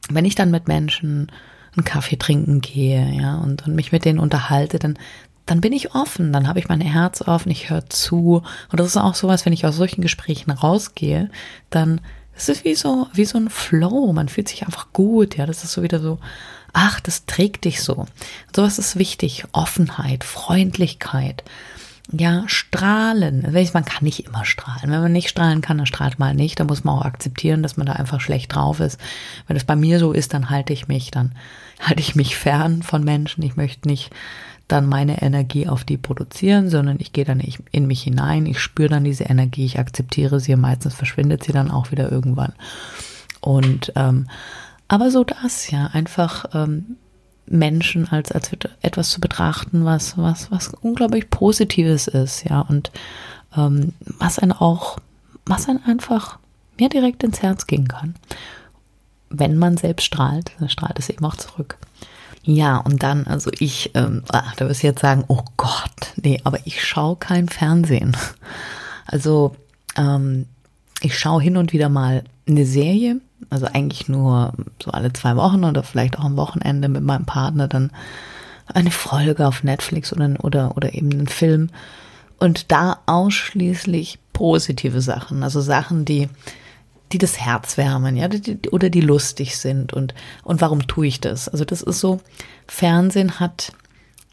wenn ich dann mit Menschen einen Kaffee trinken gehe, ja, und, und mich mit denen unterhalte, dann, dann bin ich offen, dann habe ich mein Herz offen, ich höre zu. Und das ist auch sowas, wenn ich aus solchen Gesprächen rausgehe, dann es ist wie so, wie so ein Flow. Man fühlt sich einfach gut. Ja, das ist so wieder so, ach, das trägt dich so. Sowas ist wichtig. Offenheit, Freundlichkeit. Ja, strahlen. Man kann nicht immer strahlen. Wenn man nicht strahlen kann, dann strahlt man nicht. Da muss man auch akzeptieren, dass man da einfach schlecht drauf ist. Wenn das bei mir so ist, dann halte ich mich, dann halte ich mich fern von Menschen. Ich möchte nicht dann meine Energie auf die produzieren, sondern ich gehe dann in mich hinein, ich spüre dann diese Energie, ich akzeptiere sie meistens verschwindet sie dann auch wieder irgendwann. Und ähm, aber so das, ja, einfach ähm, Menschen als, als etwas zu betrachten, was, was, was unglaublich Positives ist, ja, und ähm, was einen auch, was einen einfach mehr direkt ins Herz gehen kann. Wenn man selbst strahlt, dann strahlt es eben auch zurück. Ja, und dann, also ich, ähm, ach, da wirst du jetzt sagen, oh Gott, nee, aber ich schaue kein Fernsehen. Also ähm, ich schaue hin und wieder mal eine Serie, also eigentlich nur so alle zwei Wochen oder vielleicht auch am Wochenende mit meinem Partner dann eine Folge auf Netflix oder, oder, oder eben einen Film. Und da ausschließlich positive Sachen, also Sachen, die die das Herz wärmen, ja, oder die lustig sind und, und warum tue ich das? Also das ist so, Fernsehen hat,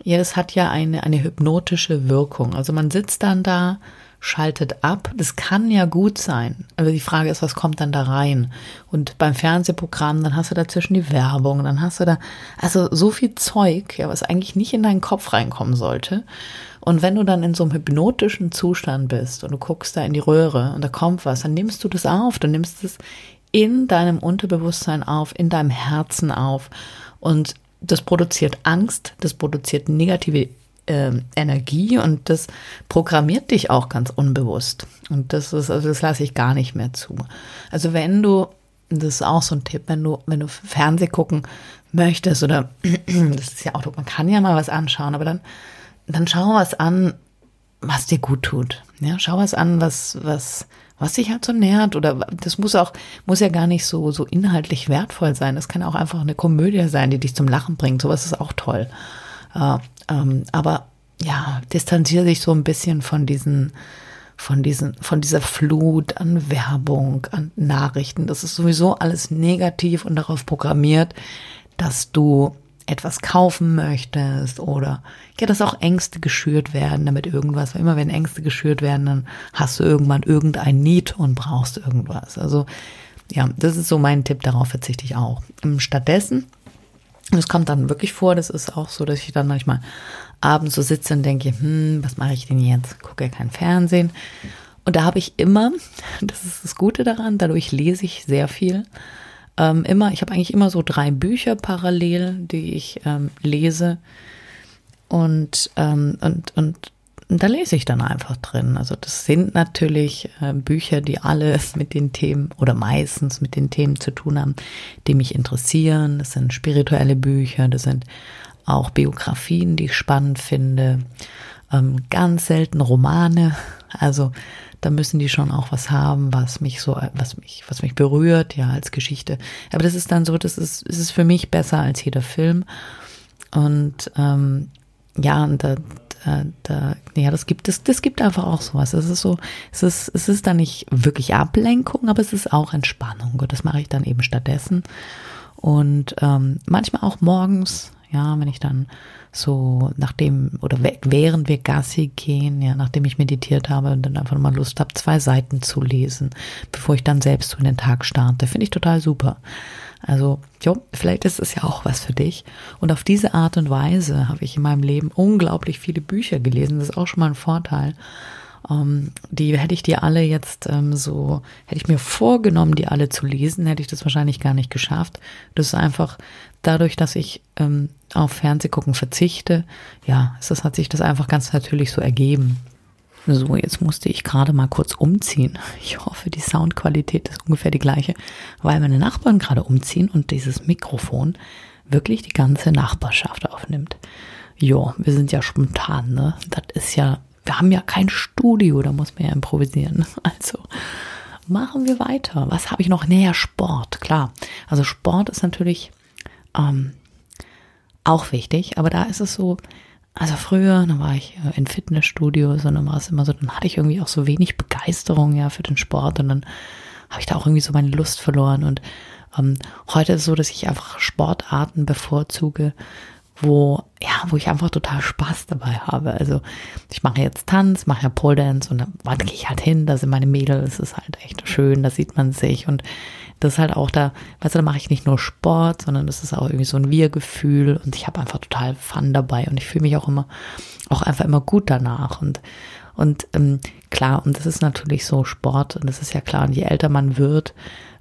ja, es hat ja eine, eine hypnotische Wirkung. Also man sitzt dann da, schaltet ab. Das kann ja gut sein. Aber die Frage ist, was kommt dann da rein? Und beim Fernsehprogramm, dann hast du dazwischen die Werbung, dann hast du da, also so viel Zeug, ja, was eigentlich nicht in deinen Kopf reinkommen sollte. Und wenn du dann in so einem hypnotischen Zustand bist und du guckst da in die Röhre und da kommt was, dann nimmst du das auf, du nimmst es in deinem Unterbewusstsein auf, in deinem Herzen auf. Und das produziert Angst, das produziert negative äh, Energie und das programmiert dich auch ganz unbewusst. Und das ist, also das lasse ich gar nicht mehr zu. Also wenn du, das ist auch so ein Tipp, wenn du, wenn du Fernseh gucken möchtest oder das ist ja auch, man kann ja mal was anschauen, aber dann dann schau was an, was dir gut tut. Ja, schau was an, was, was, was dich halt so nährt oder das muss auch, muss ja gar nicht so, so inhaltlich wertvoll sein. Das kann auch einfach eine Komödie sein, die dich zum Lachen bringt. Sowas ist auch toll. Äh, ähm, aber ja, distanziere dich so ein bisschen von diesen, von diesen, von dieser Flut an Werbung, an Nachrichten. Das ist sowieso alles negativ und darauf programmiert, dass du etwas kaufen möchtest oder ja, dass auch Ängste geschürt werden, damit irgendwas, weil immer wenn Ängste geschürt werden, dann hast du irgendwann irgendein Need und brauchst irgendwas. Also ja, das ist so mein Tipp, darauf verzichte ich auch. Ähm, stattdessen, und es kommt dann wirklich vor, das ist auch so, dass ich dann manchmal abends so sitze und denke, hm, was mache ich denn jetzt? Gucke ja kein Fernsehen. Und da habe ich immer, das ist das Gute daran, dadurch lese ich sehr viel ähm, immer, ich habe eigentlich immer so drei Bücher parallel, die ich ähm, lese. Und, ähm, und, und, da lese ich dann einfach drin. Also das sind natürlich äh, Bücher, die alles mit den Themen oder meistens mit den Themen zu tun haben, die mich interessieren. Das sind spirituelle Bücher, das sind auch Biografien, die ich spannend finde. Ähm, ganz selten Romane. Also da müssen die schon auch was haben, was mich so, was mich, was mich berührt, ja, als Geschichte. Aber das ist dann so, das ist, es ist für mich besser als jeder Film. Und ähm, ja, und da, da, da, ja, das gibt, das, das gibt einfach auch sowas. Es ist so, es ist, es ist dann nicht wirklich Ablenkung, aber es ist auch Entspannung. Und das mache ich dann eben stattdessen. Und ähm, manchmal auch morgens, Ja, wenn ich dann so nachdem oder während wir Gassi gehen, ja, nachdem ich meditiert habe und dann einfach mal Lust habe, zwei Seiten zu lesen, bevor ich dann selbst so in den Tag starte, finde ich total super. Also, jo, vielleicht ist es ja auch was für dich. Und auf diese Art und Weise habe ich in meinem Leben unglaublich viele Bücher gelesen. Das ist auch schon mal ein Vorteil. Ähm, die hätte ich dir alle jetzt ähm, so, hätte ich mir vorgenommen, die alle zu lesen, hätte ich das wahrscheinlich gar nicht geschafft. Das ist einfach dadurch, dass ich ähm, auf Fernsehgucken verzichte, ja, das hat sich das einfach ganz natürlich so ergeben. So, jetzt musste ich gerade mal kurz umziehen. Ich hoffe, die Soundqualität ist ungefähr die gleiche, weil meine Nachbarn gerade umziehen und dieses Mikrofon wirklich die ganze Nachbarschaft aufnimmt. Jo, wir sind ja spontan, ne? Das ist ja, wir haben ja kein Studio, da muss man ja improvisieren. Also machen wir weiter. Was habe ich noch? Näher Sport, klar. Also Sport ist natürlich ähm, auch wichtig, aber da ist es so, also früher, dann war ich äh, in Fitnessstudios und dann war es immer so, dann hatte ich irgendwie auch so wenig Begeisterung ja für den Sport und dann habe ich da auch irgendwie so meine Lust verloren und ähm, heute ist es so, dass ich einfach Sportarten bevorzuge, wo ja, wo ich einfach total Spaß dabei habe. Also ich mache jetzt Tanz, mache ja Pole Dance und dann gehe ich halt hin, da sind meine Mädels, es ist halt echt schön, da sieht man sich und das ist halt auch da, weißt du, da mache ich nicht nur Sport, sondern das ist auch irgendwie so ein Wir-Gefühl und ich habe einfach total Fun dabei und ich fühle mich auch immer, auch einfach immer gut danach und und ähm, klar, und das ist natürlich so Sport und das ist ja klar, und je älter man wird,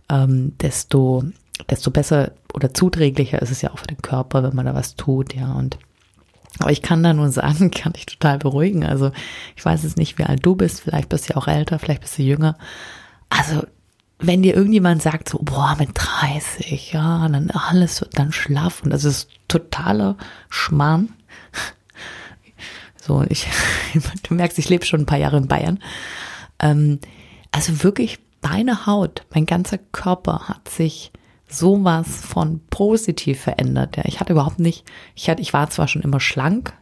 ähm, desto, desto besser oder zuträglicher ist es ja auch für den Körper, wenn man da was tut, ja, und aber ich kann da nur sagen, kann dich total beruhigen. Also ich weiß es nicht, wie alt du bist, vielleicht bist du ja auch älter, vielleicht bist du jünger. Also wenn dir irgendjemand sagt, so, boah, mit 30, ja, dann alles wird dann schlaff und das ist totaler Schmarrn. So, ich, du merkst, ich lebe schon ein paar Jahre in Bayern. Ähm, also wirklich, meine Haut, mein ganzer Körper hat sich sowas von positiv verändert. Ja, ich hatte überhaupt nicht, ich hatte, ich war zwar schon immer schlank,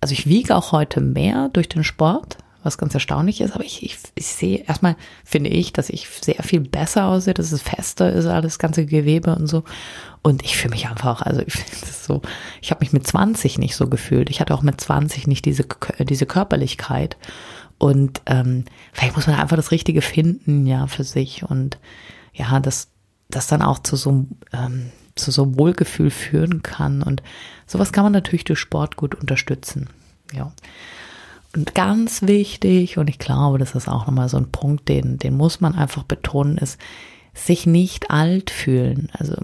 also ich wiege auch heute mehr durch den Sport, was ganz erstaunlich ist. Aber ich, ich, ich sehe, erstmal finde ich, dass ich sehr viel besser aussehe, dass es fester ist, alles ganze Gewebe und so. Und ich fühle mich einfach, also ich finde es so, ich habe mich mit 20 nicht so gefühlt. Ich hatte auch mit 20 nicht diese, diese Körperlichkeit. Und ähm, vielleicht muss man einfach das Richtige finden, ja, für sich. Und ja, das, das dann auch zu so ähm, zu so einem Wohlgefühl führen kann. Und sowas kann man natürlich durch Sport gut unterstützen. Ja. Und ganz wichtig, und ich glaube, das ist auch nochmal so ein Punkt, den, den muss man einfach betonen, ist, sich nicht alt fühlen. Also,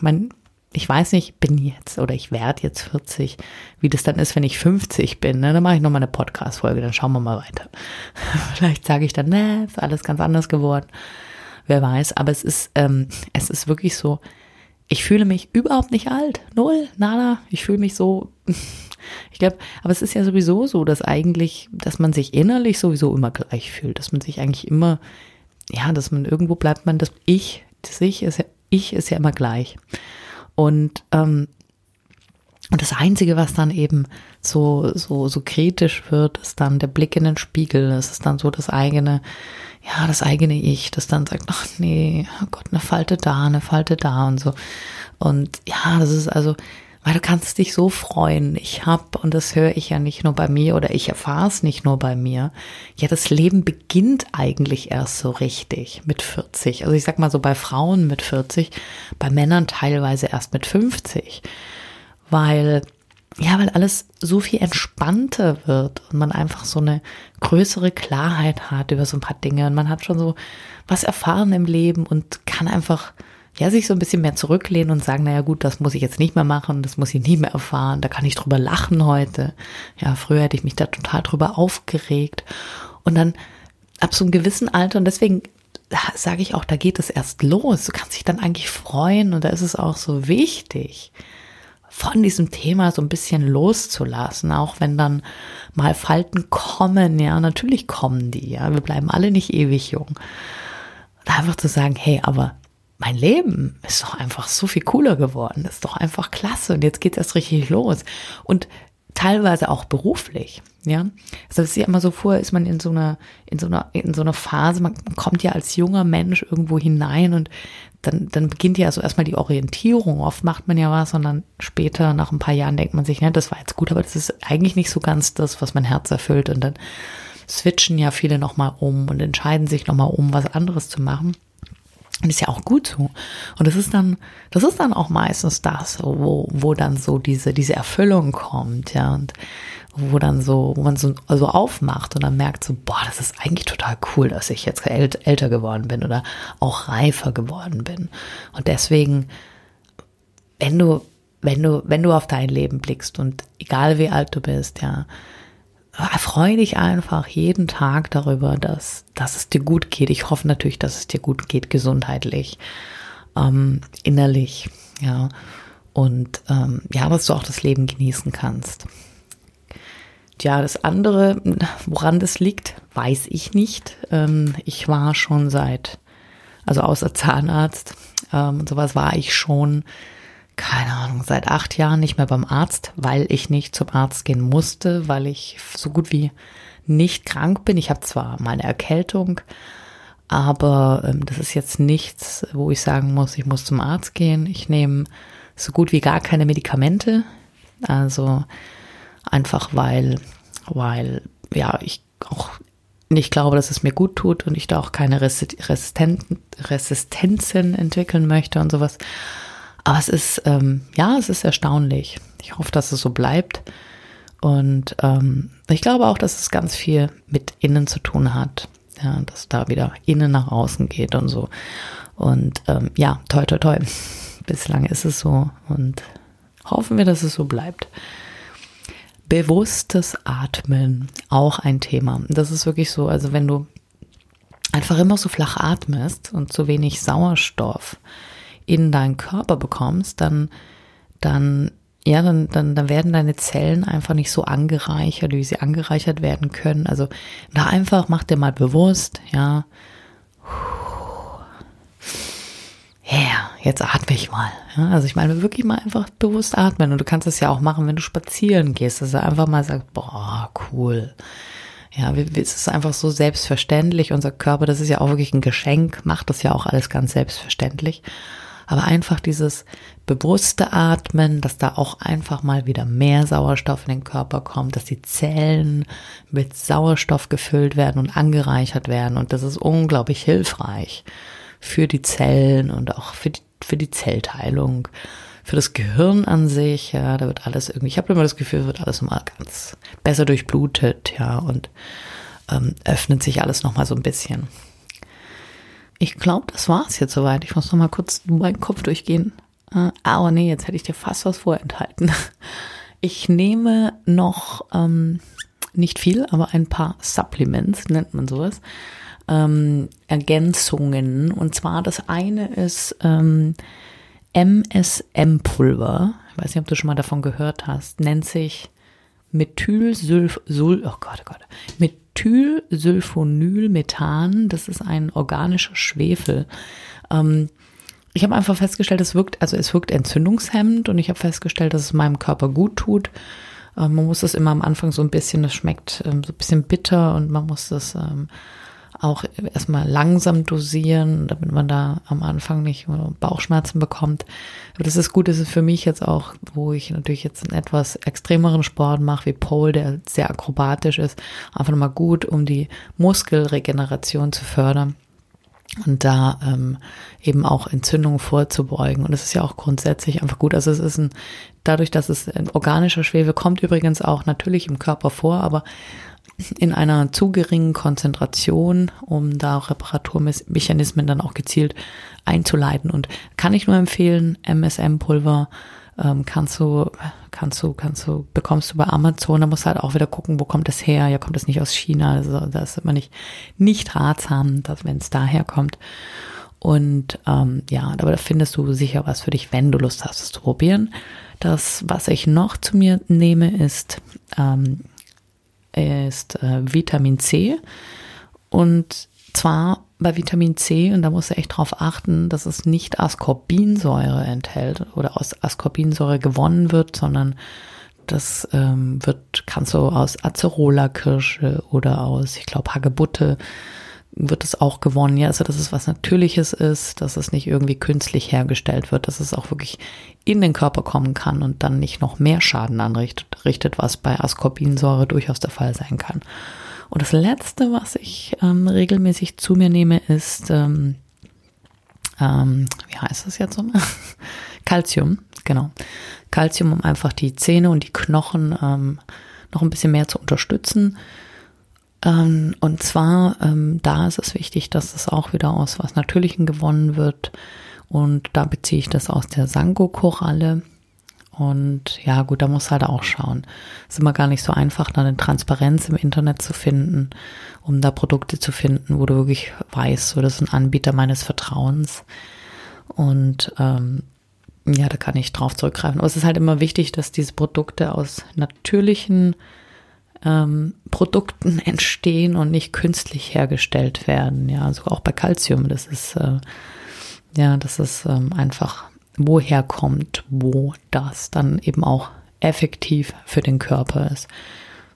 man, ich weiß nicht, bin jetzt oder ich werde jetzt 40, wie das dann ist, wenn ich 50 bin. Ne? Dann mache ich nochmal eine Podcast-Folge, dann schauen wir mal weiter. Vielleicht sage ich dann, ne, ist alles ganz anders geworden. Wer weiß, aber es ist, ähm, es ist wirklich so, ich fühle mich überhaupt nicht alt. Null, nada. Ich fühle mich so ich glaube, aber es ist ja sowieso so, dass eigentlich, dass man sich innerlich sowieso immer gleich fühlt, dass man sich eigentlich immer, ja, dass man irgendwo bleibt man, das Ich, das Ich ist ja, ich ist ja immer gleich. Und, ähm, und das Einzige, was dann eben so, so, so kritisch wird, ist dann der Blick in den Spiegel. Es ist dann so das eigene, ja, das eigene Ich, das dann sagt, ach nee, oh Gott, eine Falte da, eine Falte da und so. Und ja, das ist also, weil du kannst dich so freuen. Ich hab, und das höre ich ja nicht nur bei mir oder ich erfahre es nicht nur bei mir, ja, das Leben beginnt eigentlich erst so richtig mit 40. Also ich sag mal so bei Frauen mit 40, bei Männern teilweise erst mit 50. Weil, ja, weil alles so viel entspannter wird und man einfach so eine größere Klarheit hat über so ein paar Dinge und man hat schon so was erfahren im Leben und kann einfach ja, sich so ein bisschen mehr zurücklehnen und sagen, naja gut, das muss ich jetzt nicht mehr machen, das muss ich nie mehr erfahren, da kann ich drüber lachen heute. Ja, früher hätte ich mich da total drüber aufgeregt. Und dann ab so einem gewissen Alter, und deswegen sage ich auch, da geht es erst los. Du kannst dich dann eigentlich freuen und da ist es auch so wichtig, von diesem Thema so ein bisschen loszulassen, auch wenn dann mal Falten kommen, ja, natürlich kommen die, ja, wir bleiben alle nicht ewig jung. Da einfach zu sagen, hey, aber mein Leben ist doch einfach so viel cooler geworden. ist doch einfach klasse. Und jetzt geht's erst richtig los. Und teilweise auch beruflich. Ja, also das ist ja immer so vor, ist man in so einer, in so einer, in so einer Phase, man kommt ja als junger Mensch irgendwo hinein und dann, dann beginnt ja so erstmal die Orientierung. Oft macht man ja was und dann später, nach ein paar Jahren, denkt man sich, ne, das war jetzt gut, aber das ist eigentlich nicht so ganz das, was mein Herz erfüllt. Und dann switchen ja viele nochmal um und entscheiden sich nochmal um, was anderes zu machen. Und ist ja auch gut so. Und das ist dann, das ist dann auch meistens das, wo, wo dann so diese, diese Erfüllung kommt, ja, und wo dann so, wo man so also aufmacht und dann merkt so, boah, das ist eigentlich total cool, dass ich jetzt älter geworden bin oder auch reifer geworden bin. Und deswegen, wenn du, wenn du, wenn du auf dein Leben blickst und egal wie alt du bist, ja, Freu dich einfach jeden Tag darüber, dass, dass es dir gut geht. Ich hoffe natürlich, dass es dir gut geht, gesundheitlich, ähm, innerlich, ja. Und ähm, ja, dass du auch das Leben genießen kannst. Ja, das andere, woran das liegt, weiß ich nicht. Ähm, ich war schon seit, also außer Zahnarzt ähm, und sowas war ich schon keine Ahnung, seit acht Jahren nicht mehr beim Arzt, weil ich nicht zum Arzt gehen musste, weil ich so gut wie nicht krank bin. Ich habe zwar mal eine Erkältung, aber ähm, das ist jetzt nichts, wo ich sagen muss, ich muss zum Arzt gehen. Ich nehme so gut wie gar keine Medikamente. Also einfach weil, weil, ja, ich auch nicht glaube, dass es mir gut tut und ich da auch keine Resistenzen entwickeln möchte und sowas. Aber es ist, ähm, ja, es ist erstaunlich. Ich hoffe, dass es so bleibt. Und ähm, ich glaube auch, dass es ganz viel mit innen zu tun hat. Ja, dass da wieder innen nach außen geht und so. Und ähm, ja, toi, toi, toi. Bislang ist es so und hoffen wir, dass es so bleibt. Bewusstes Atmen, auch ein Thema. Das ist wirklich so, also wenn du einfach immer so flach atmest und zu wenig Sauerstoff in deinen Körper bekommst, dann, dann, ja, dann, dann, dann werden deine Zellen einfach nicht so angereichert, wie sie angereichert werden können. Also da einfach mach dir mal bewusst, ja, ja, jetzt atme ich mal. Ja, also ich meine wirklich mal einfach bewusst atmen. Und du kannst das ja auch machen, wenn du spazieren gehst, dass du einfach mal sagst, boah, cool. Ja, es ist einfach so selbstverständlich. Unser Körper, das ist ja auch wirklich ein Geschenk, macht das ja auch alles ganz selbstverständlich aber einfach dieses bewusste Atmen, dass da auch einfach mal wieder mehr Sauerstoff in den Körper kommt, dass die Zellen mit Sauerstoff gefüllt werden und angereichert werden und das ist unglaublich hilfreich für die Zellen und auch für die, für die Zellteilung, für das Gehirn an sich, ja, da wird alles irgendwie, ich habe immer das Gefühl, wird alles mal ganz besser durchblutet, ja, und ähm, öffnet sich alles nochmal so ein bisschen. Ich glaube, das war's jetzt soweit. Ich muss noch mal kurz meinen Kopf durchgehen. Äh, aber nee, jetzt hätte ich dir fast was vorenthalten. Ich nehme noch ähm, nicht viel, aber ein paar Supplements, nennt man sowas. Ähm, Ergänzungen. Und zwar das eine ist ähm, MSM-Pulver. Ich weiß nicht, ob du schon mal davon gehört hast. Nennt sich Methylsulf... Sul, oh Gott, oh Gott. Met Methylsulfonylmethan. Das ist ein organischer Schwefel. Ähm, ich habe einfach festgestellt, es wirkt, also es wirkt entzündungshemmend und ich habe festgestellt, dass es meinem Körper gut tut. Ähm, man muss das immer am Anfang so ein bisschen, das schmeckt ähm, so ein bisschen bitter und man muss das ähm, auch erstmal langsam dosieren, damit man da am Anfang nicht Bauchschmerzen bekommt. Aber das ist gut, das ist für mich jetzt auch, wo ich natürlich jetzt einen etwas extremeren Sport mache, wie Pole, der sehr akrobatisch ist, einfach nochmal gut, um die Muskelregeneration zu fördern und da ähm, eben auch Entzündungen vorzubeugen. Und es ist ja auch grundsätzlich einfach gut. Also es ist ein, dadurch, dass es ein organischer Schwefel kommt übrigens auch natürlich im Körper vor, aber in einer zu geringen Konzentration, um da Reparaturmechanismen dann auch gezielt einzuleiten. Und kann ich nur empfehlen, MSM-Pulver ähm, kannst du, kannst du, kannst du, bekommst du bei Amazon, da musst du halt auch wieder gucken, wo kommt das her? Ja, kommt das nicht aus China? Also das ist immer nicht, nicht ratsam, dass wenn es daher kommt. Und ähm, ja, aber da findest du sicher was für dich, wenn du Lust hast, es zu probieren. Das, was ich noch zu mir nehme, ist ähm, ist äh, Vitamin C. Und zwar bei Vitamin C, und da musst du echt drauf achten, dass es nicht Ascorbinsäure enthält oder aus Ascorbinsäure gewonnen wird, sondern das ähm, wird, kannst du aus Acerola-Kirsche oder aus, ich glaube, Hagebutte wird es auch gewonnen. Ja, also dass es was Natürliches ist, dass es nicht irgendwie künstlich hergestellt wird, dass es auch wirklich in den Körper kommen kann und dann nicht noch mehr Schaden anrichtet, richtet, was bei Ascorbinsäure durchaus der Fall sein kann. Und das Letzte, was ich ähm, regelmäßig zu mir nehme, ist, ähm, ähm, wie heißt das jetzt nochmal? Calcium, genau. Calcium, um einfach die Zähne und die Knochen ähm, noch ein bisschen mehr zu unterstützen. Ähm, und zwar, ähm, da ist es wichtig, dass es auch wieder aus was Natürlichem gewonnen wird. Und da beziehe ich das aus der Sango-Koralle. Und ja, gut, da muss halt auch schauen. ist immer gar nicht so einfach, da eine Transparenz im Internet zu finden, um da Produkte zu finden, wo du wirklich weißt, so das ist ein Anbieter meines Vertrauens. Und ähm, ja, da kann ich drauf zurückgreifen. Aber es ist halt immer wichtig, dass diese Produkte aus natürlichen ähm, Produkten entstehen und nicht künstlich hergestellt werden. Ja, also auch bei Calcium, das ist äh, ja, das ist ähm, einfach woher kommt, wo das dann eben auch effektiv für den Körper ist.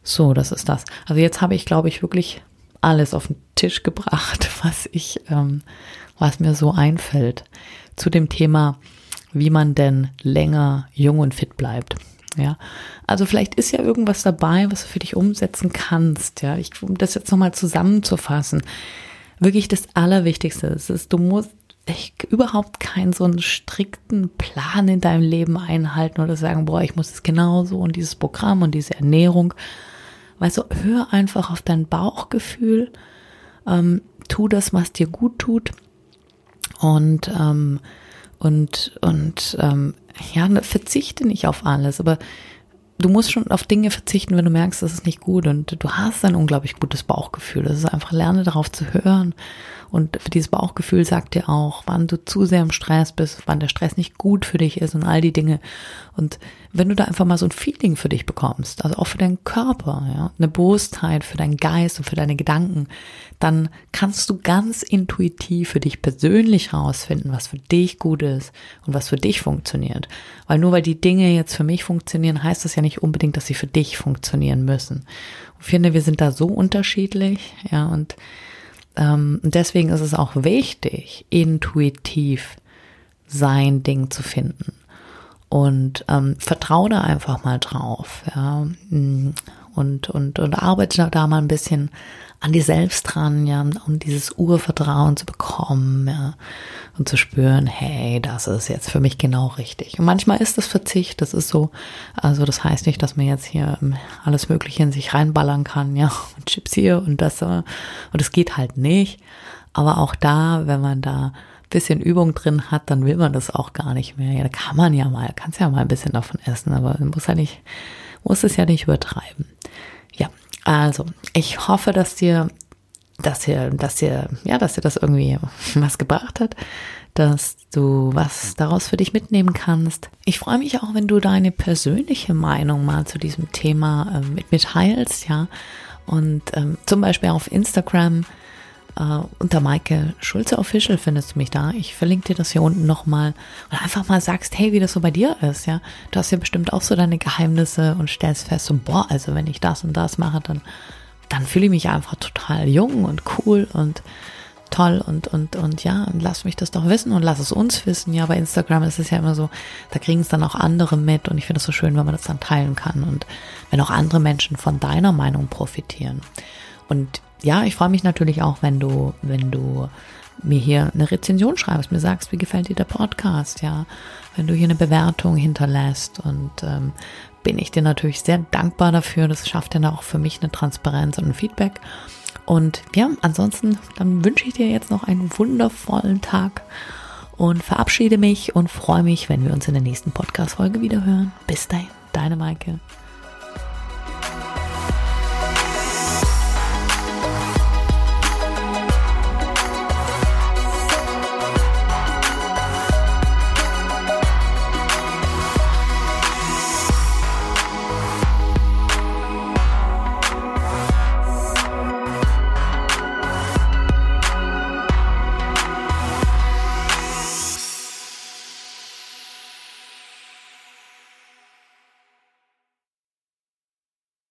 So, das ist das. Also jetzt habe ich, glaube ich, wirklich alles auf den Tisch gebracht, was ich, ähm, was mir so einfällt zu dem Thema, wie man denn länger jung und fit bleibt. Ja, also vielleicht ist ja irgendwas dabei, was du für dich umsetzen kannst. Ja, ich, um das jetzt nochmal zusammenzufassen. Wirklich das Allerwichtigste ist, du musst echt überhaupt keinen so einen strikten Plan in deinem Leben einhalten oder sagen, boah, ich muss es genauso und dieses Programm und diese Ernährung. Weißt du, hör einfach auf dein Bauchgefühl, ähm, tu das, was dir gut tut und ähm, und und ähm, ja, ne, verzichte nicht auf alles, aber du musst schon auf Dinge verzichten, wenn du merkst, das ist nicht gut und du hast ein unglaublich gutes Bauchgefühl. Das ist einfach lerne darauf zu hören und für dieses Bauchgefühl sagt dir auch, wann du zu sehr im Stress bist, wann der Stress nicht gut für dich ist und all die Dinge. Und wenn du da einfach mal so ein Feeling für dich bekommst, also auch für deinen Körper, ja, eine Bewusstheit für deinen Geist und für deine Gedanken, dann kannst du ganz intuitiv für dich persönlich rausfinden, was für dich gut ist und was für dich funktioniert. Weil nur weil die Dinge jetzt für mich funktionieren, heißt das ja nicht unbedingt, dass sie für dich funktionieren müssen. Ich finde, wir sind da so unterschiedlich, ja, und ähm, deswegen ist es auch wichtig, intuitiv sein Ding zu finden. Und ähm, vertraue da einfach mal drauf, ja. Mm, und, und, und arbeite da mal ein bisschen an dir selbst dran, ja, um dieses Urvertrauen zu bekommen, ja, und zu spüren, hey, das ist jetzt für mich genau richtig. Und manchmal ist das Verzicht, das ist so, also das heißt nicht, dass man jetzt hier ähm, alles Mögliche in sich reinballern kann, ja, und Chips hier und das, äh, und es geht halt nicht. Aber auch da, wenn man da bisschen Übung drin hat, dann will man das auch gar nicht mehr. Ja, da kann man ja mal, kannst ja mal ein bisschen davon essen, aber muss ja nicht, muss es ja nicht übertreiben. Ja, also, ich hoffe, dass dir, dass dir, dass dir, ja, dass dir das irgendwie was gebracht hat, dass du was daraus für dich mitnehmen kannst. Ich freue mich auch, wenn du deine persönliche Meinung mal zu diesem Thema äh, mit mir teilst, ja. Und ähm, zum Beispiel auf Instagram Uh, unter Maike Schulze Official findest du mich da. Ich verlinke dir das hier unten nochmal und einfach mal sagst, hey, wie das so bei dir ist, ja. Du hast ja bestimmt auch so deine Geheimnisse und stellst fest, so, boah, also wenn ich das und das mache, dann, dann fühle ich mich einfach total jung und cool und toll und, und, und ja, und lass mich das doch wissen und lass es uns wissen. Ja, bei Instagram ist es ja immer so, da kriegen es dann auch andere mit und ich finde es so schön, wenn man das dann teilen kann und wenn auch andere Menschen von deiner Meinung profitieren. Und ja, ich freue mich natürlich auch, wenn du, wenn du mir hier eine Rezension schreibst, mir sagst, wie gefällt dir der Podcast, ja, wenn du hier eine Bewertung hinterlässt und ähm, bin ich dir natürlich sehr dankbar dafür. Das schafft dann auch für mich eine Transparenz und ein Feedback. Und ja, ansonsten, dann wünsche ich dir jetzt noch einen wundervollen Tag und verabschiede mich und freue mich, wenn wir uns in der nächsten Podcast-Folge wieder hören. Bis dahin, deine Maike.